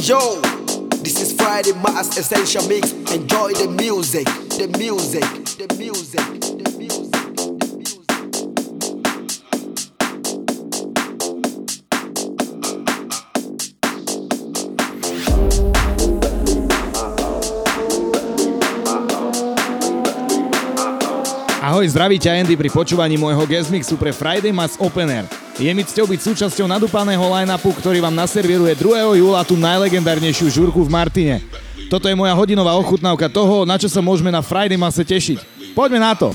Yo, this is Friday Mass Essential Mix. Enjoy the music, the music, the music, the music. Ahoj, zdraví ťa Andy pri počúvaní môjho guest mixu pre Friday Mass Open Air. Je mi cťou byť súčasťou nadúpaného line-upu, ktorý vám naservíruje 2. júla tú najlegendárnejšiu žurku v Martine. Toto je moja hodinová ochutnávka toho, na čo sa môžeme na Friday Masse tešiť. Poďme na to!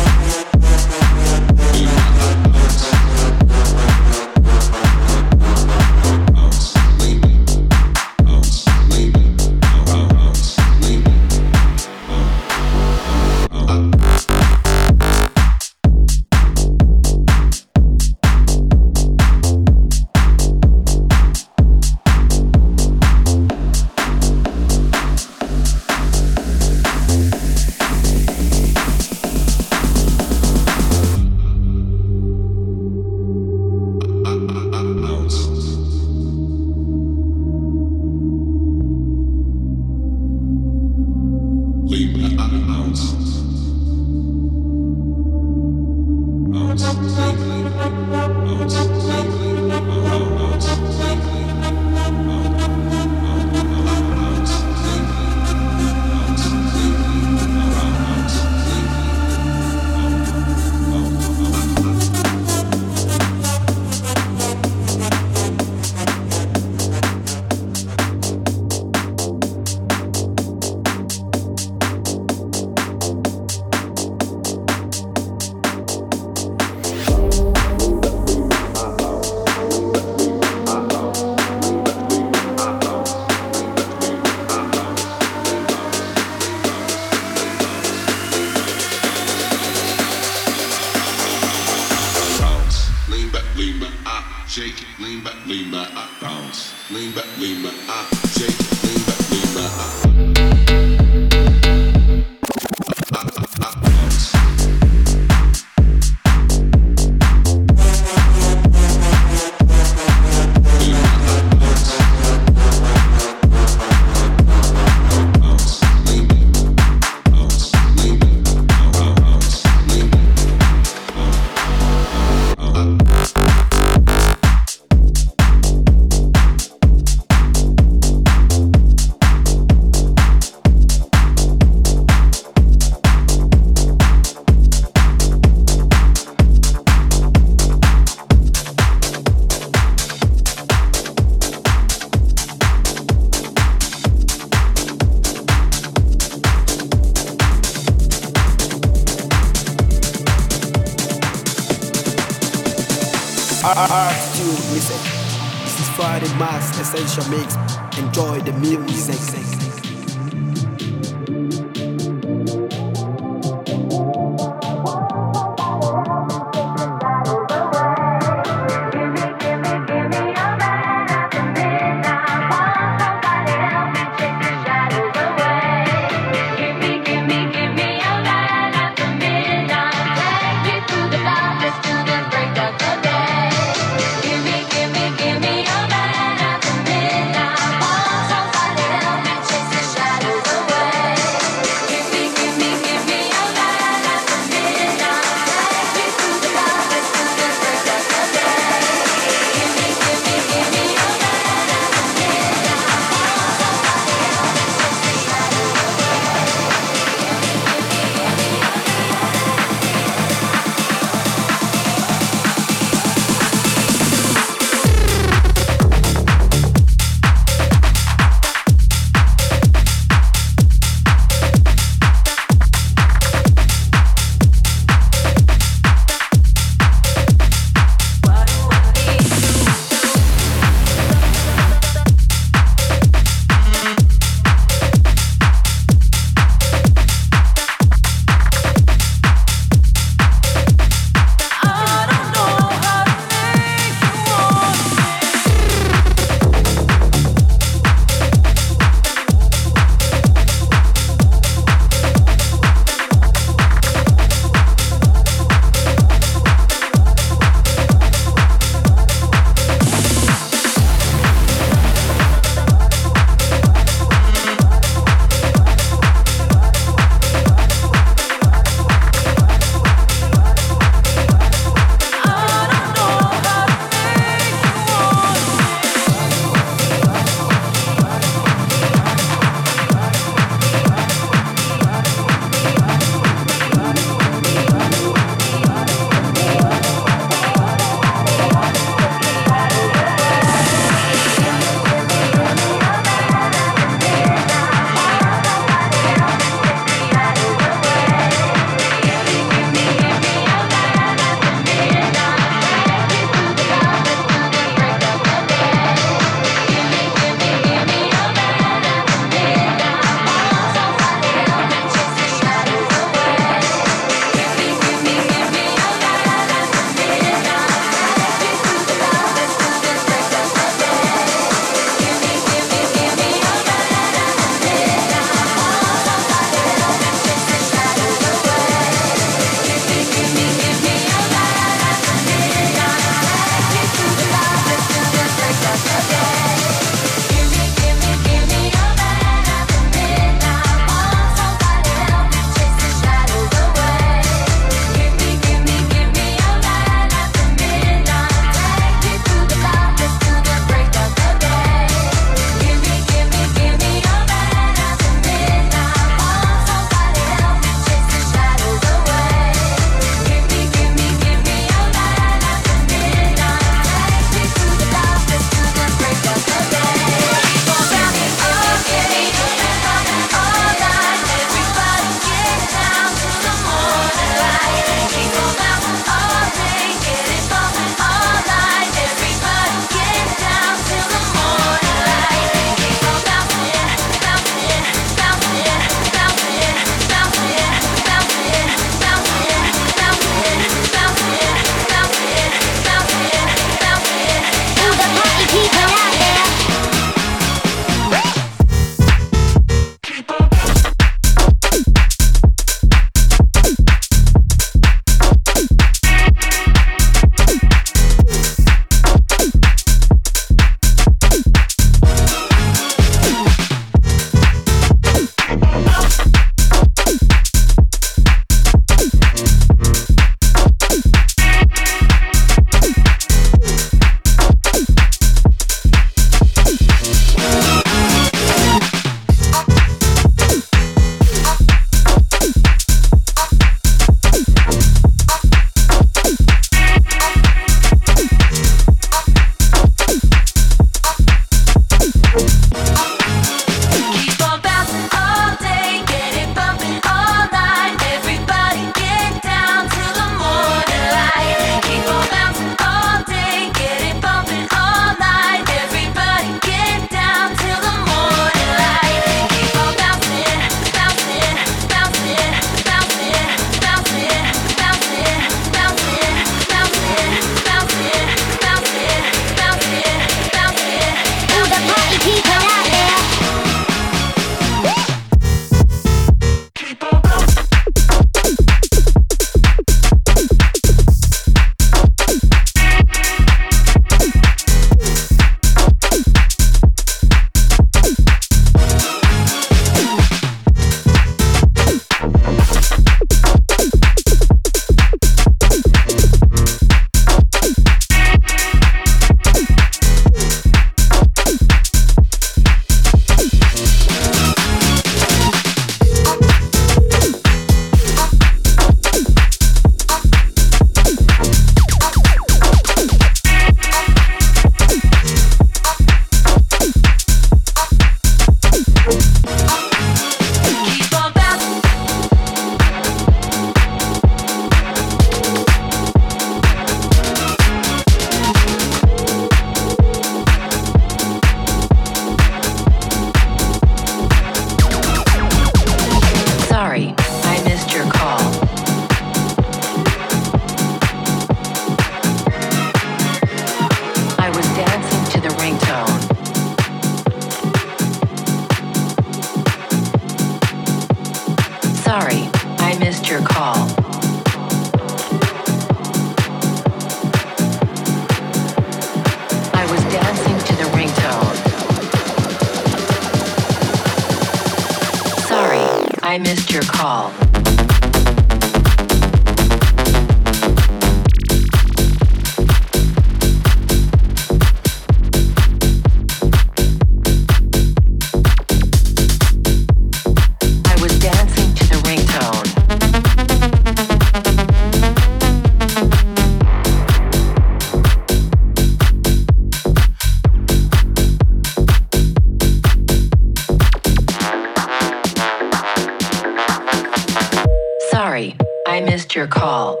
Your call.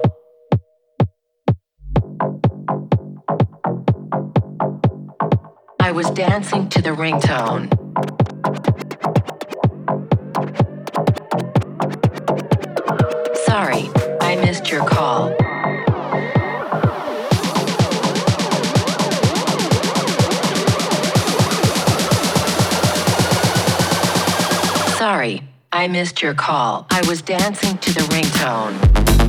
I was dancing to the ringtone. Sorry, I missed your call. Sorry, I missed your call. I was dancing to the ringtone.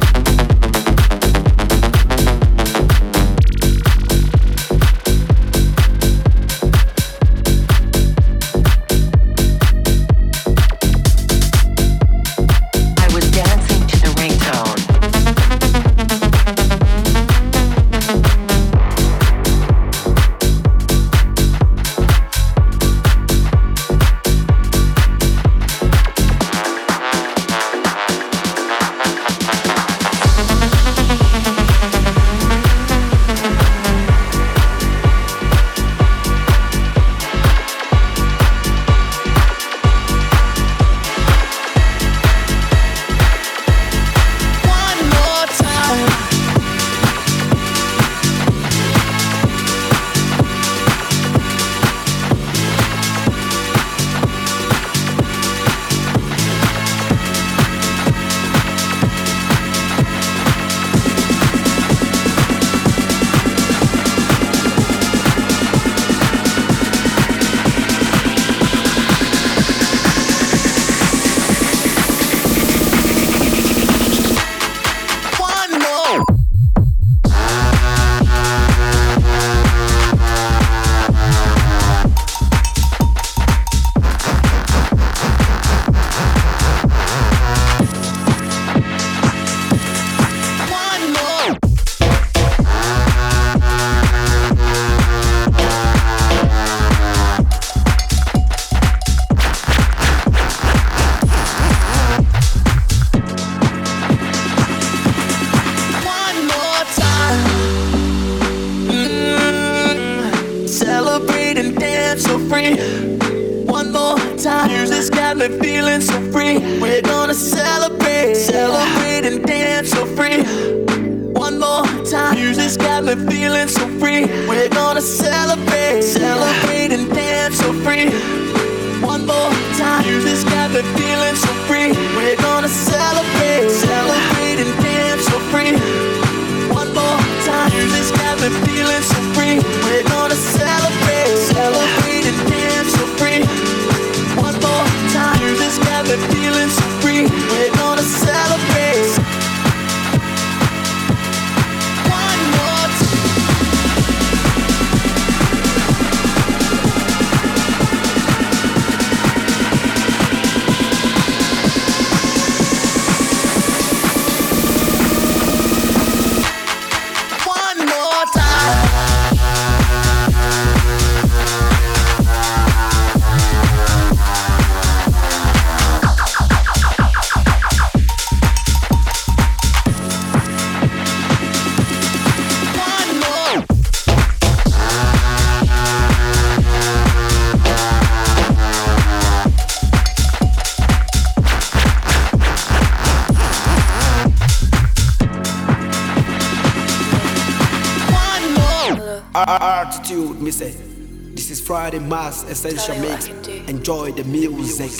Friday Mass Essential Mix. Enjoy the music.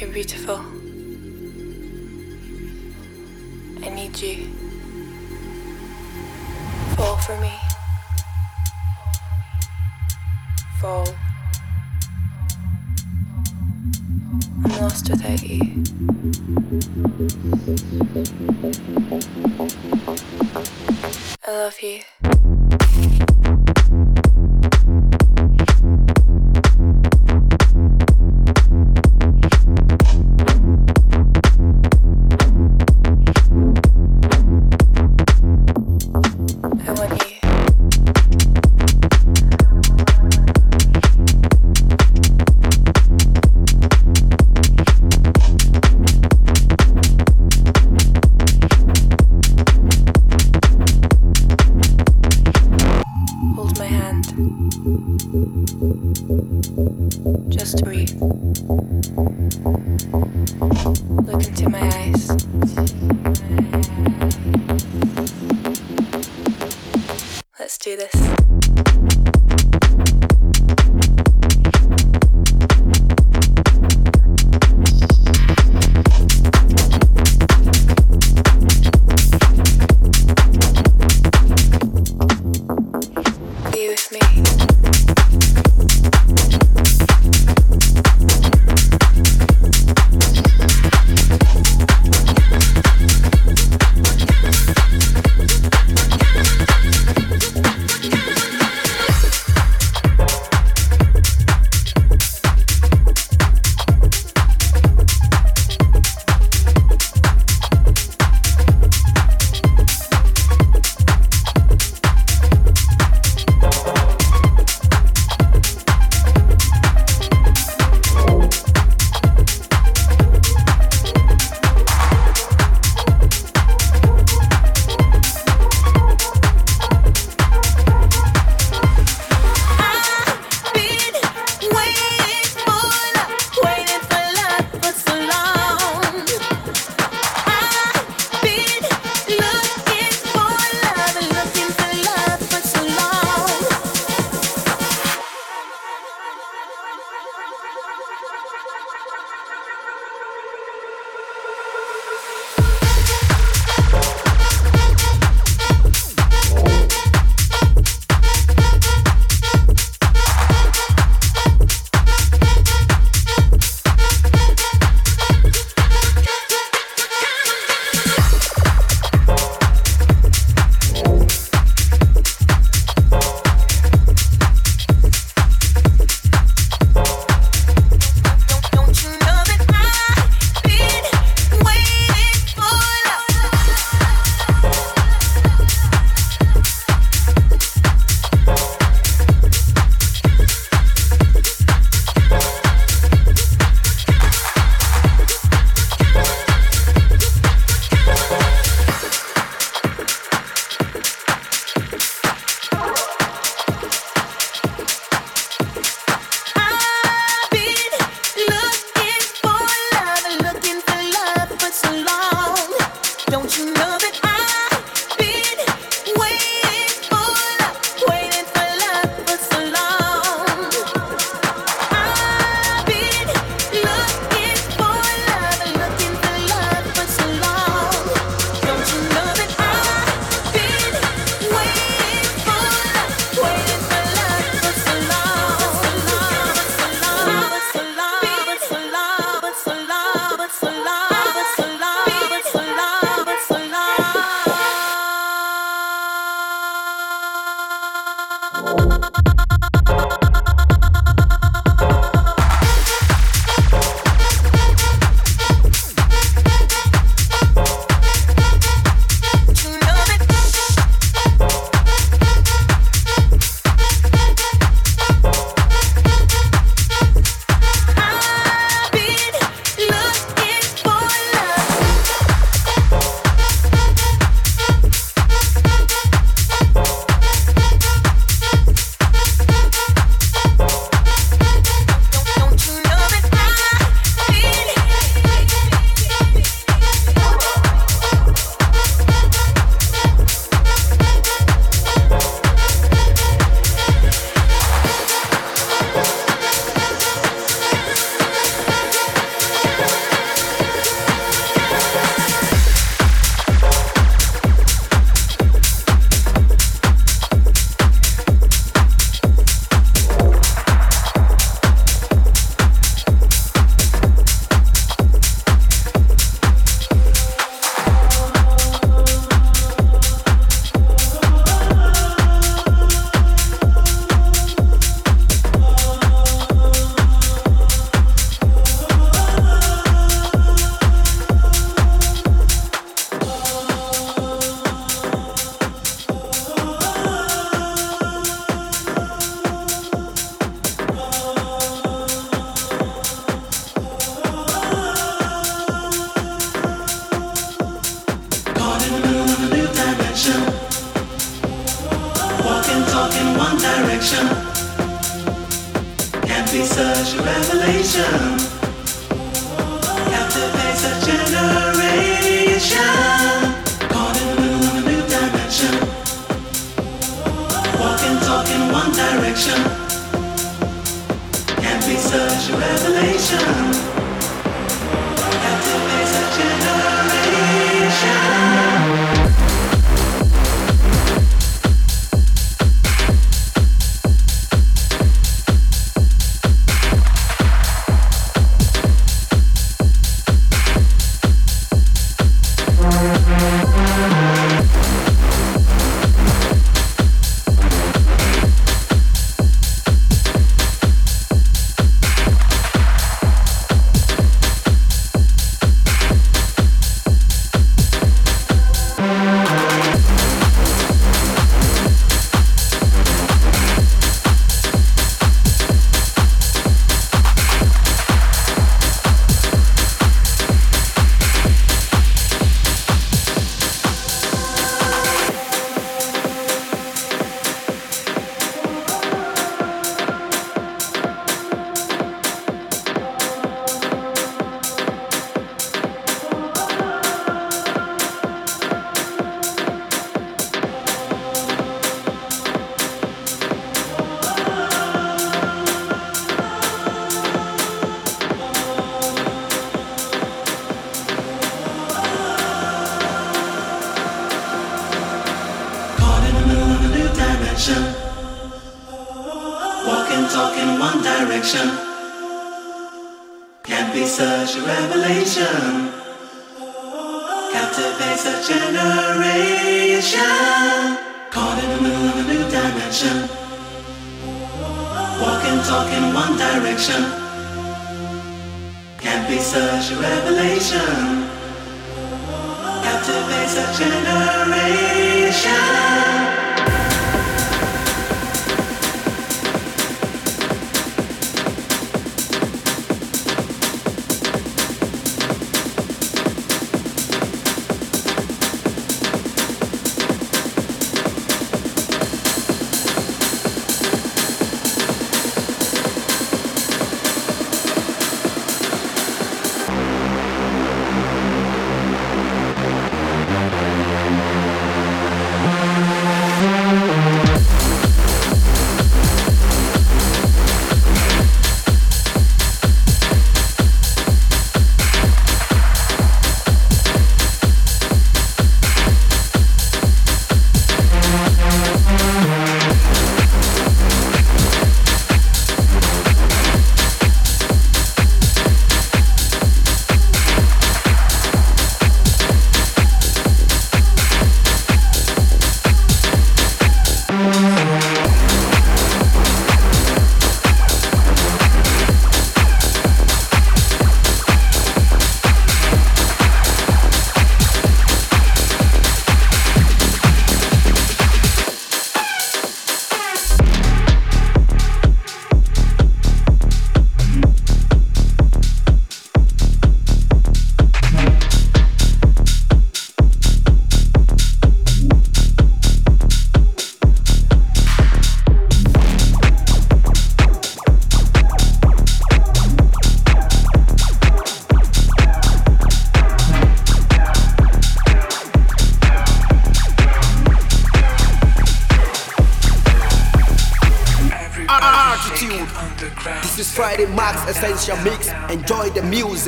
You're beautiful. I need you. Fall for me. Fall. I'm lost without you. I love you. 这.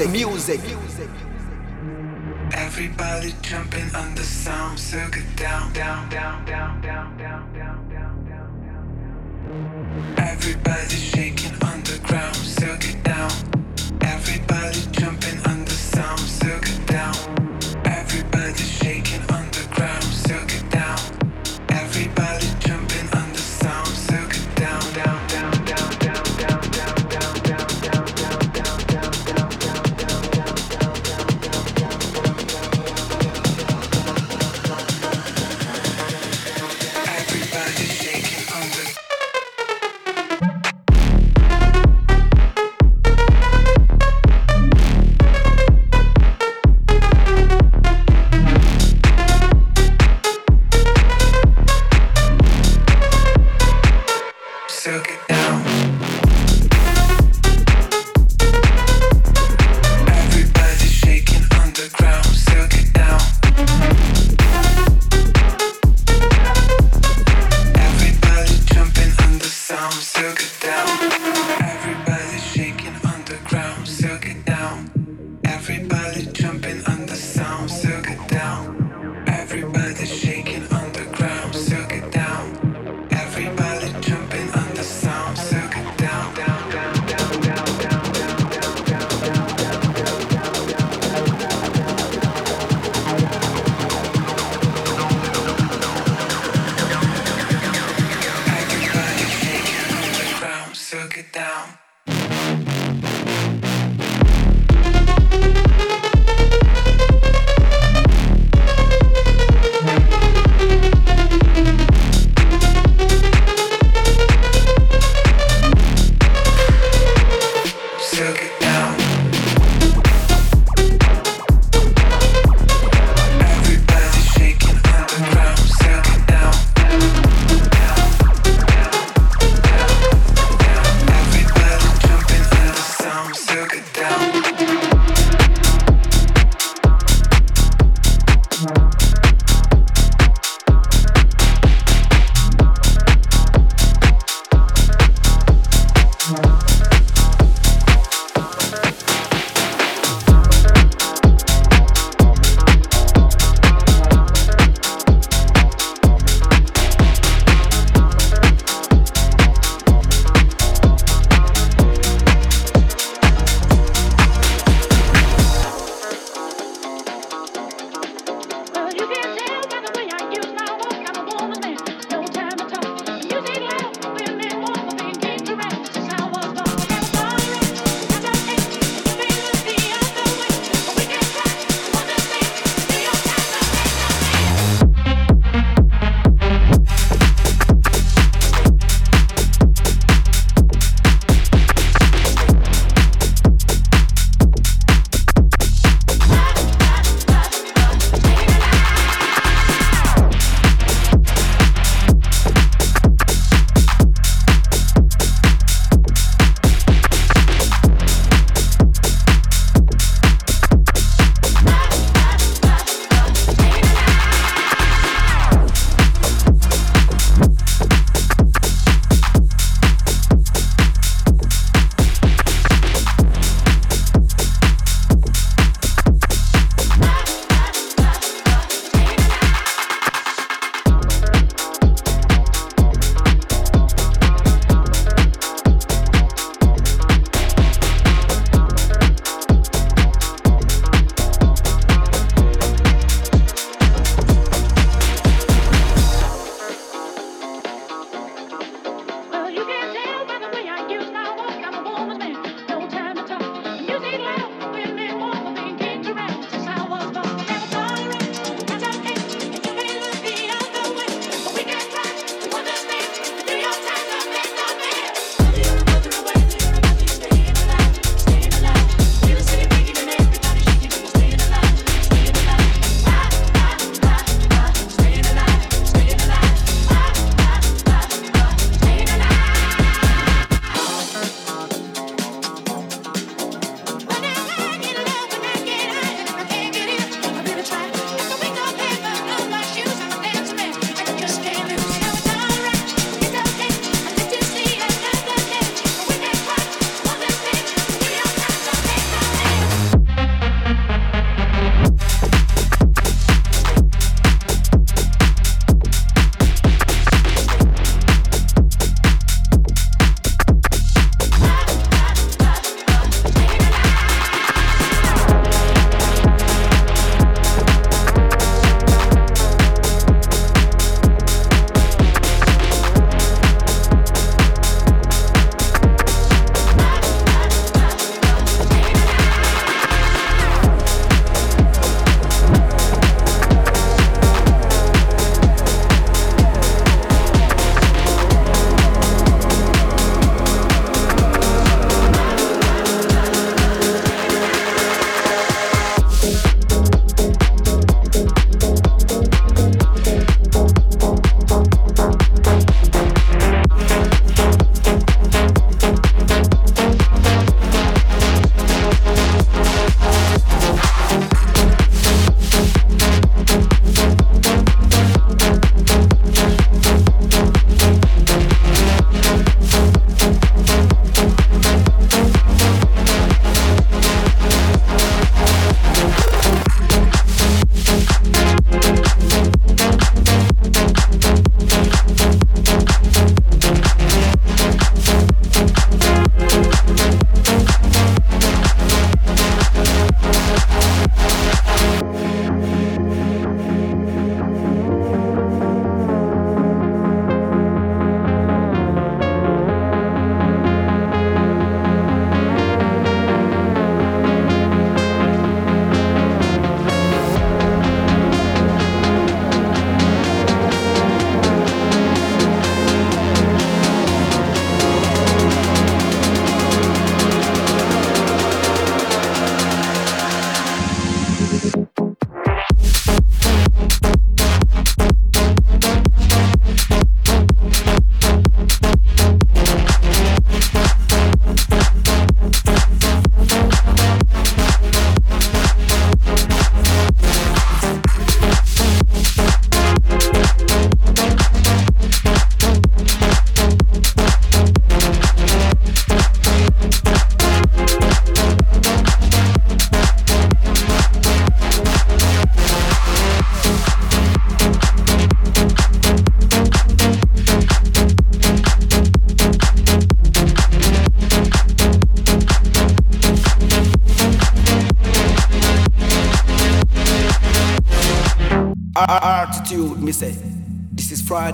Music, music. Everybody jumping on the sound circuit down, down, down, down, down, down, down, down, down. Down, down, everybody shaking on the ground, circuit down. Everybody jumping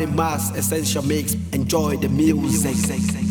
Is Mass Essential Mix. Enjoy the music.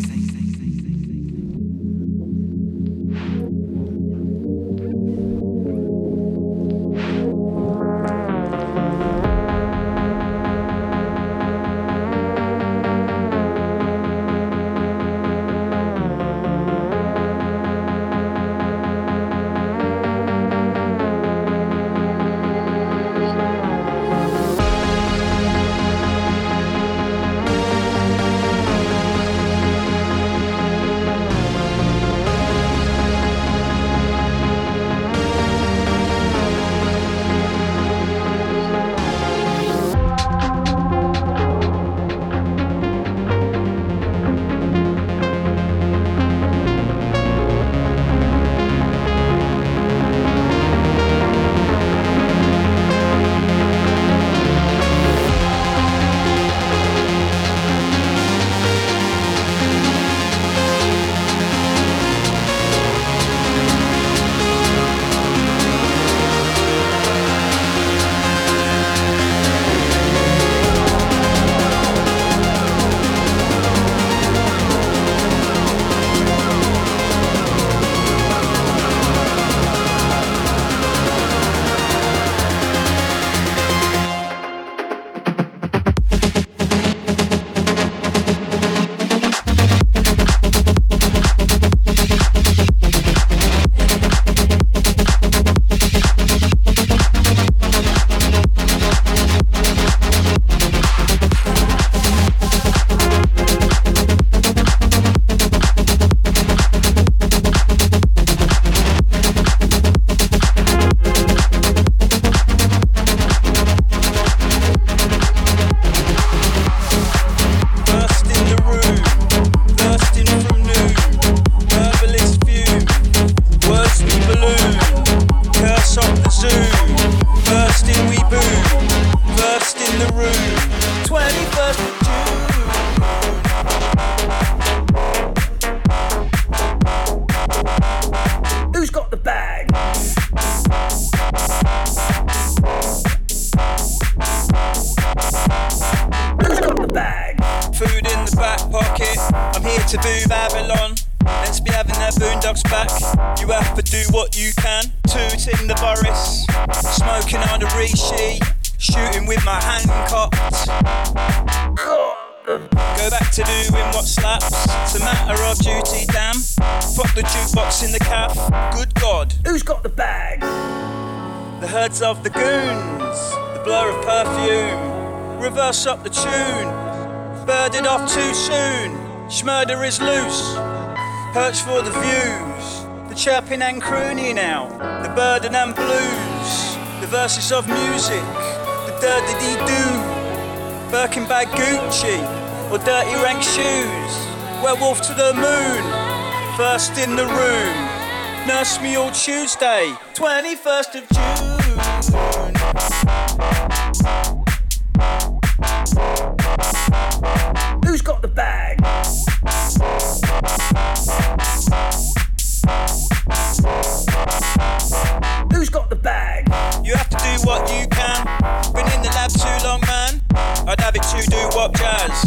Of the goons, the blur of perfume, reverse up the tune, birded off too soon, schmurder is loose, perch for the views, the chirping and crooning now, the burden and blues, the verses of music, the dirty do, Birkin bag Gucci, or dirty rank shoes, werewolf to the moon, first in the room. Nurse me all Tuesday, 21st of June. Who's got the bag? Who's got the bag? You have to do what you can. Been in the lab too long, man. I'd have it to do what jazz.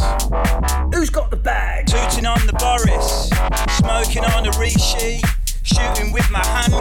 Who's got the bag? Tooting on the Boris, smoking on the Rishi shooting with my hand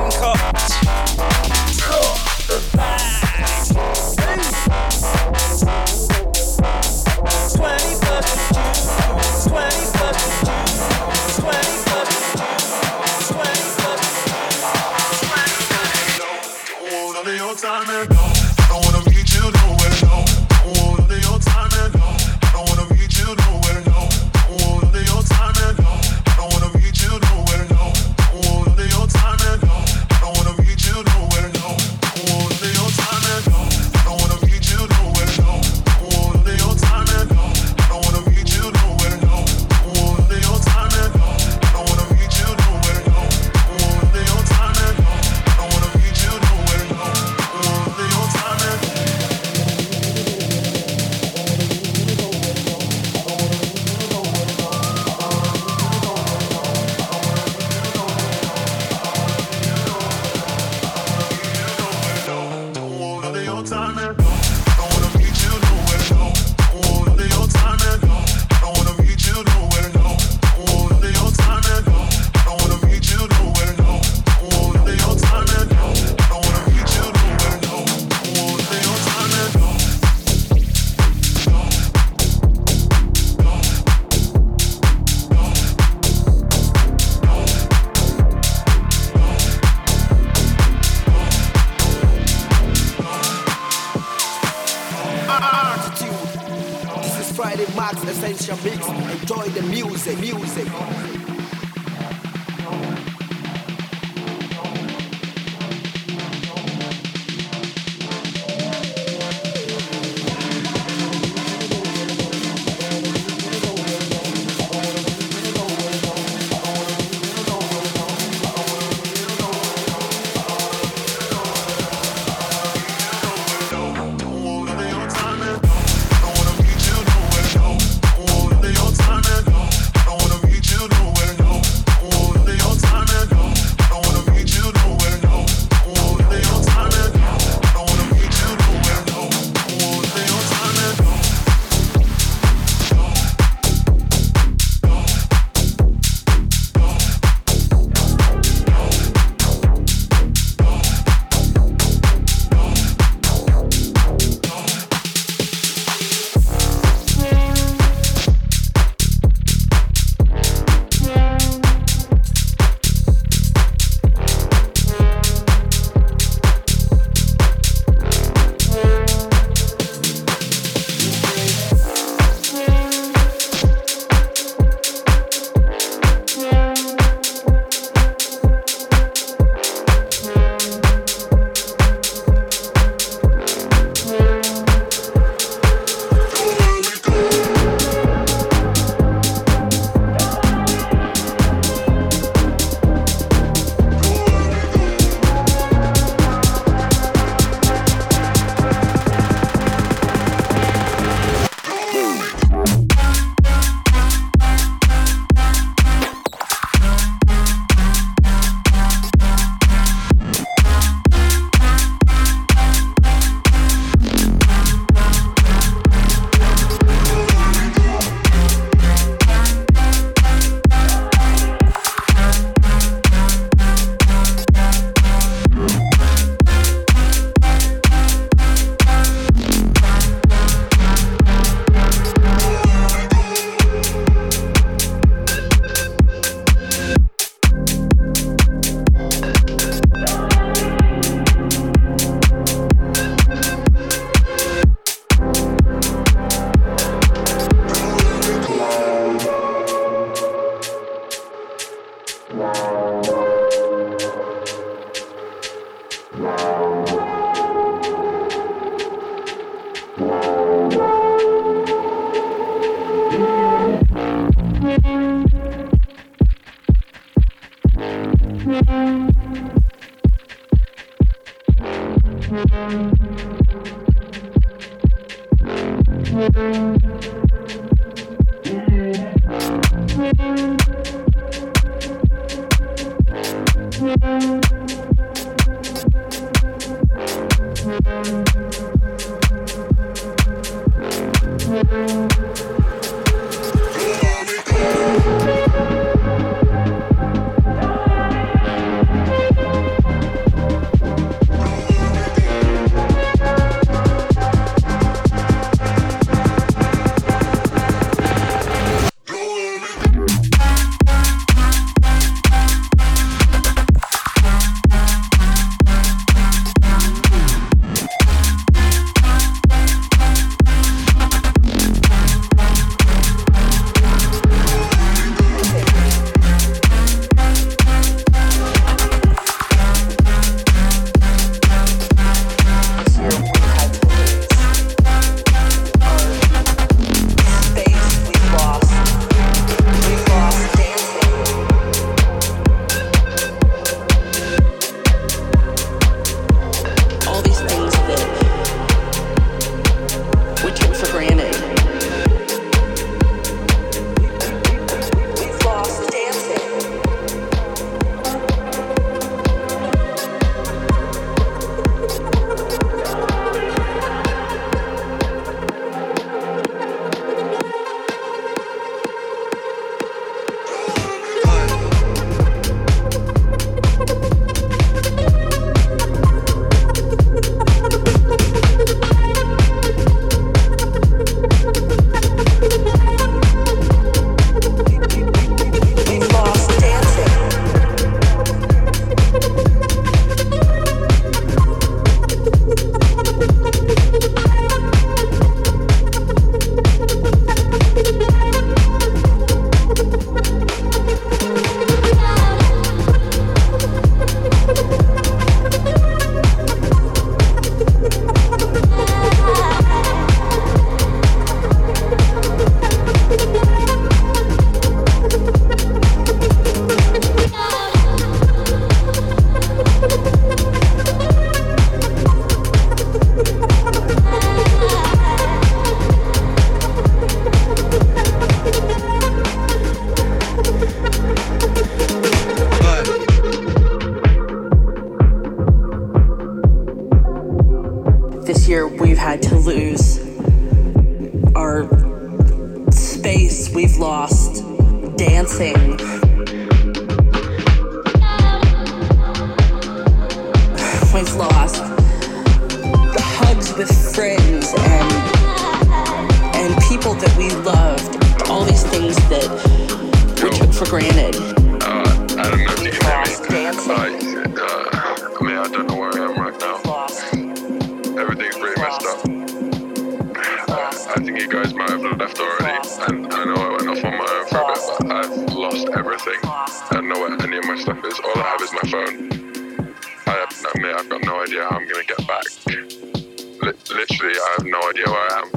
I think you guys might have left already, and I know I went off on my own for a bit, but I've lost everything. I don't know where any of my stuff is. All I have is my phone. I, have, mean, I've got no idea how I'm gonna get back. Li- literally, I have no idea where I am.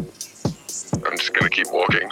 I'm just gonna keep walking.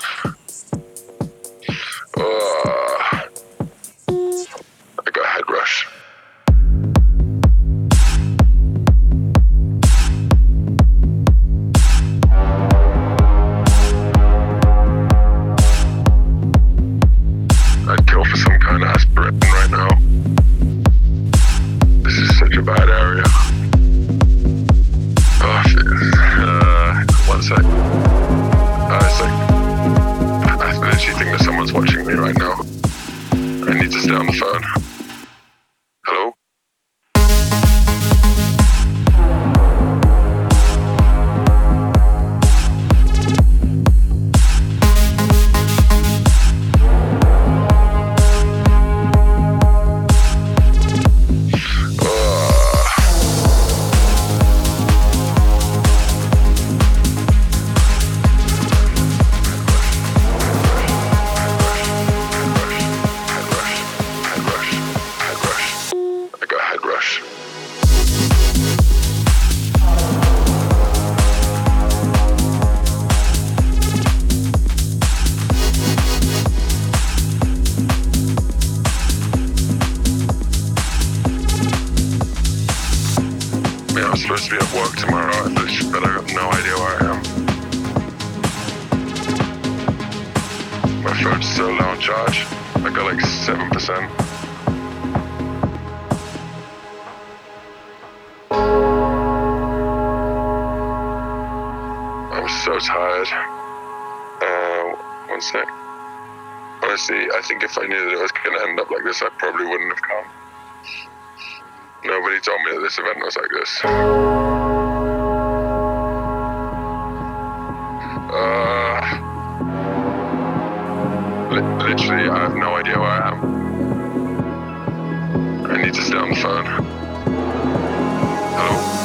My phone's low on charge. I got like 7%. I'm so tired. Uh, one sec. Honestly, I think if I knew that it was going to end up like this, I probably wouldn't have come. Nobody told me that this event was like this. Literally, I have no idea where I am. I need to stay on the phone. Hello?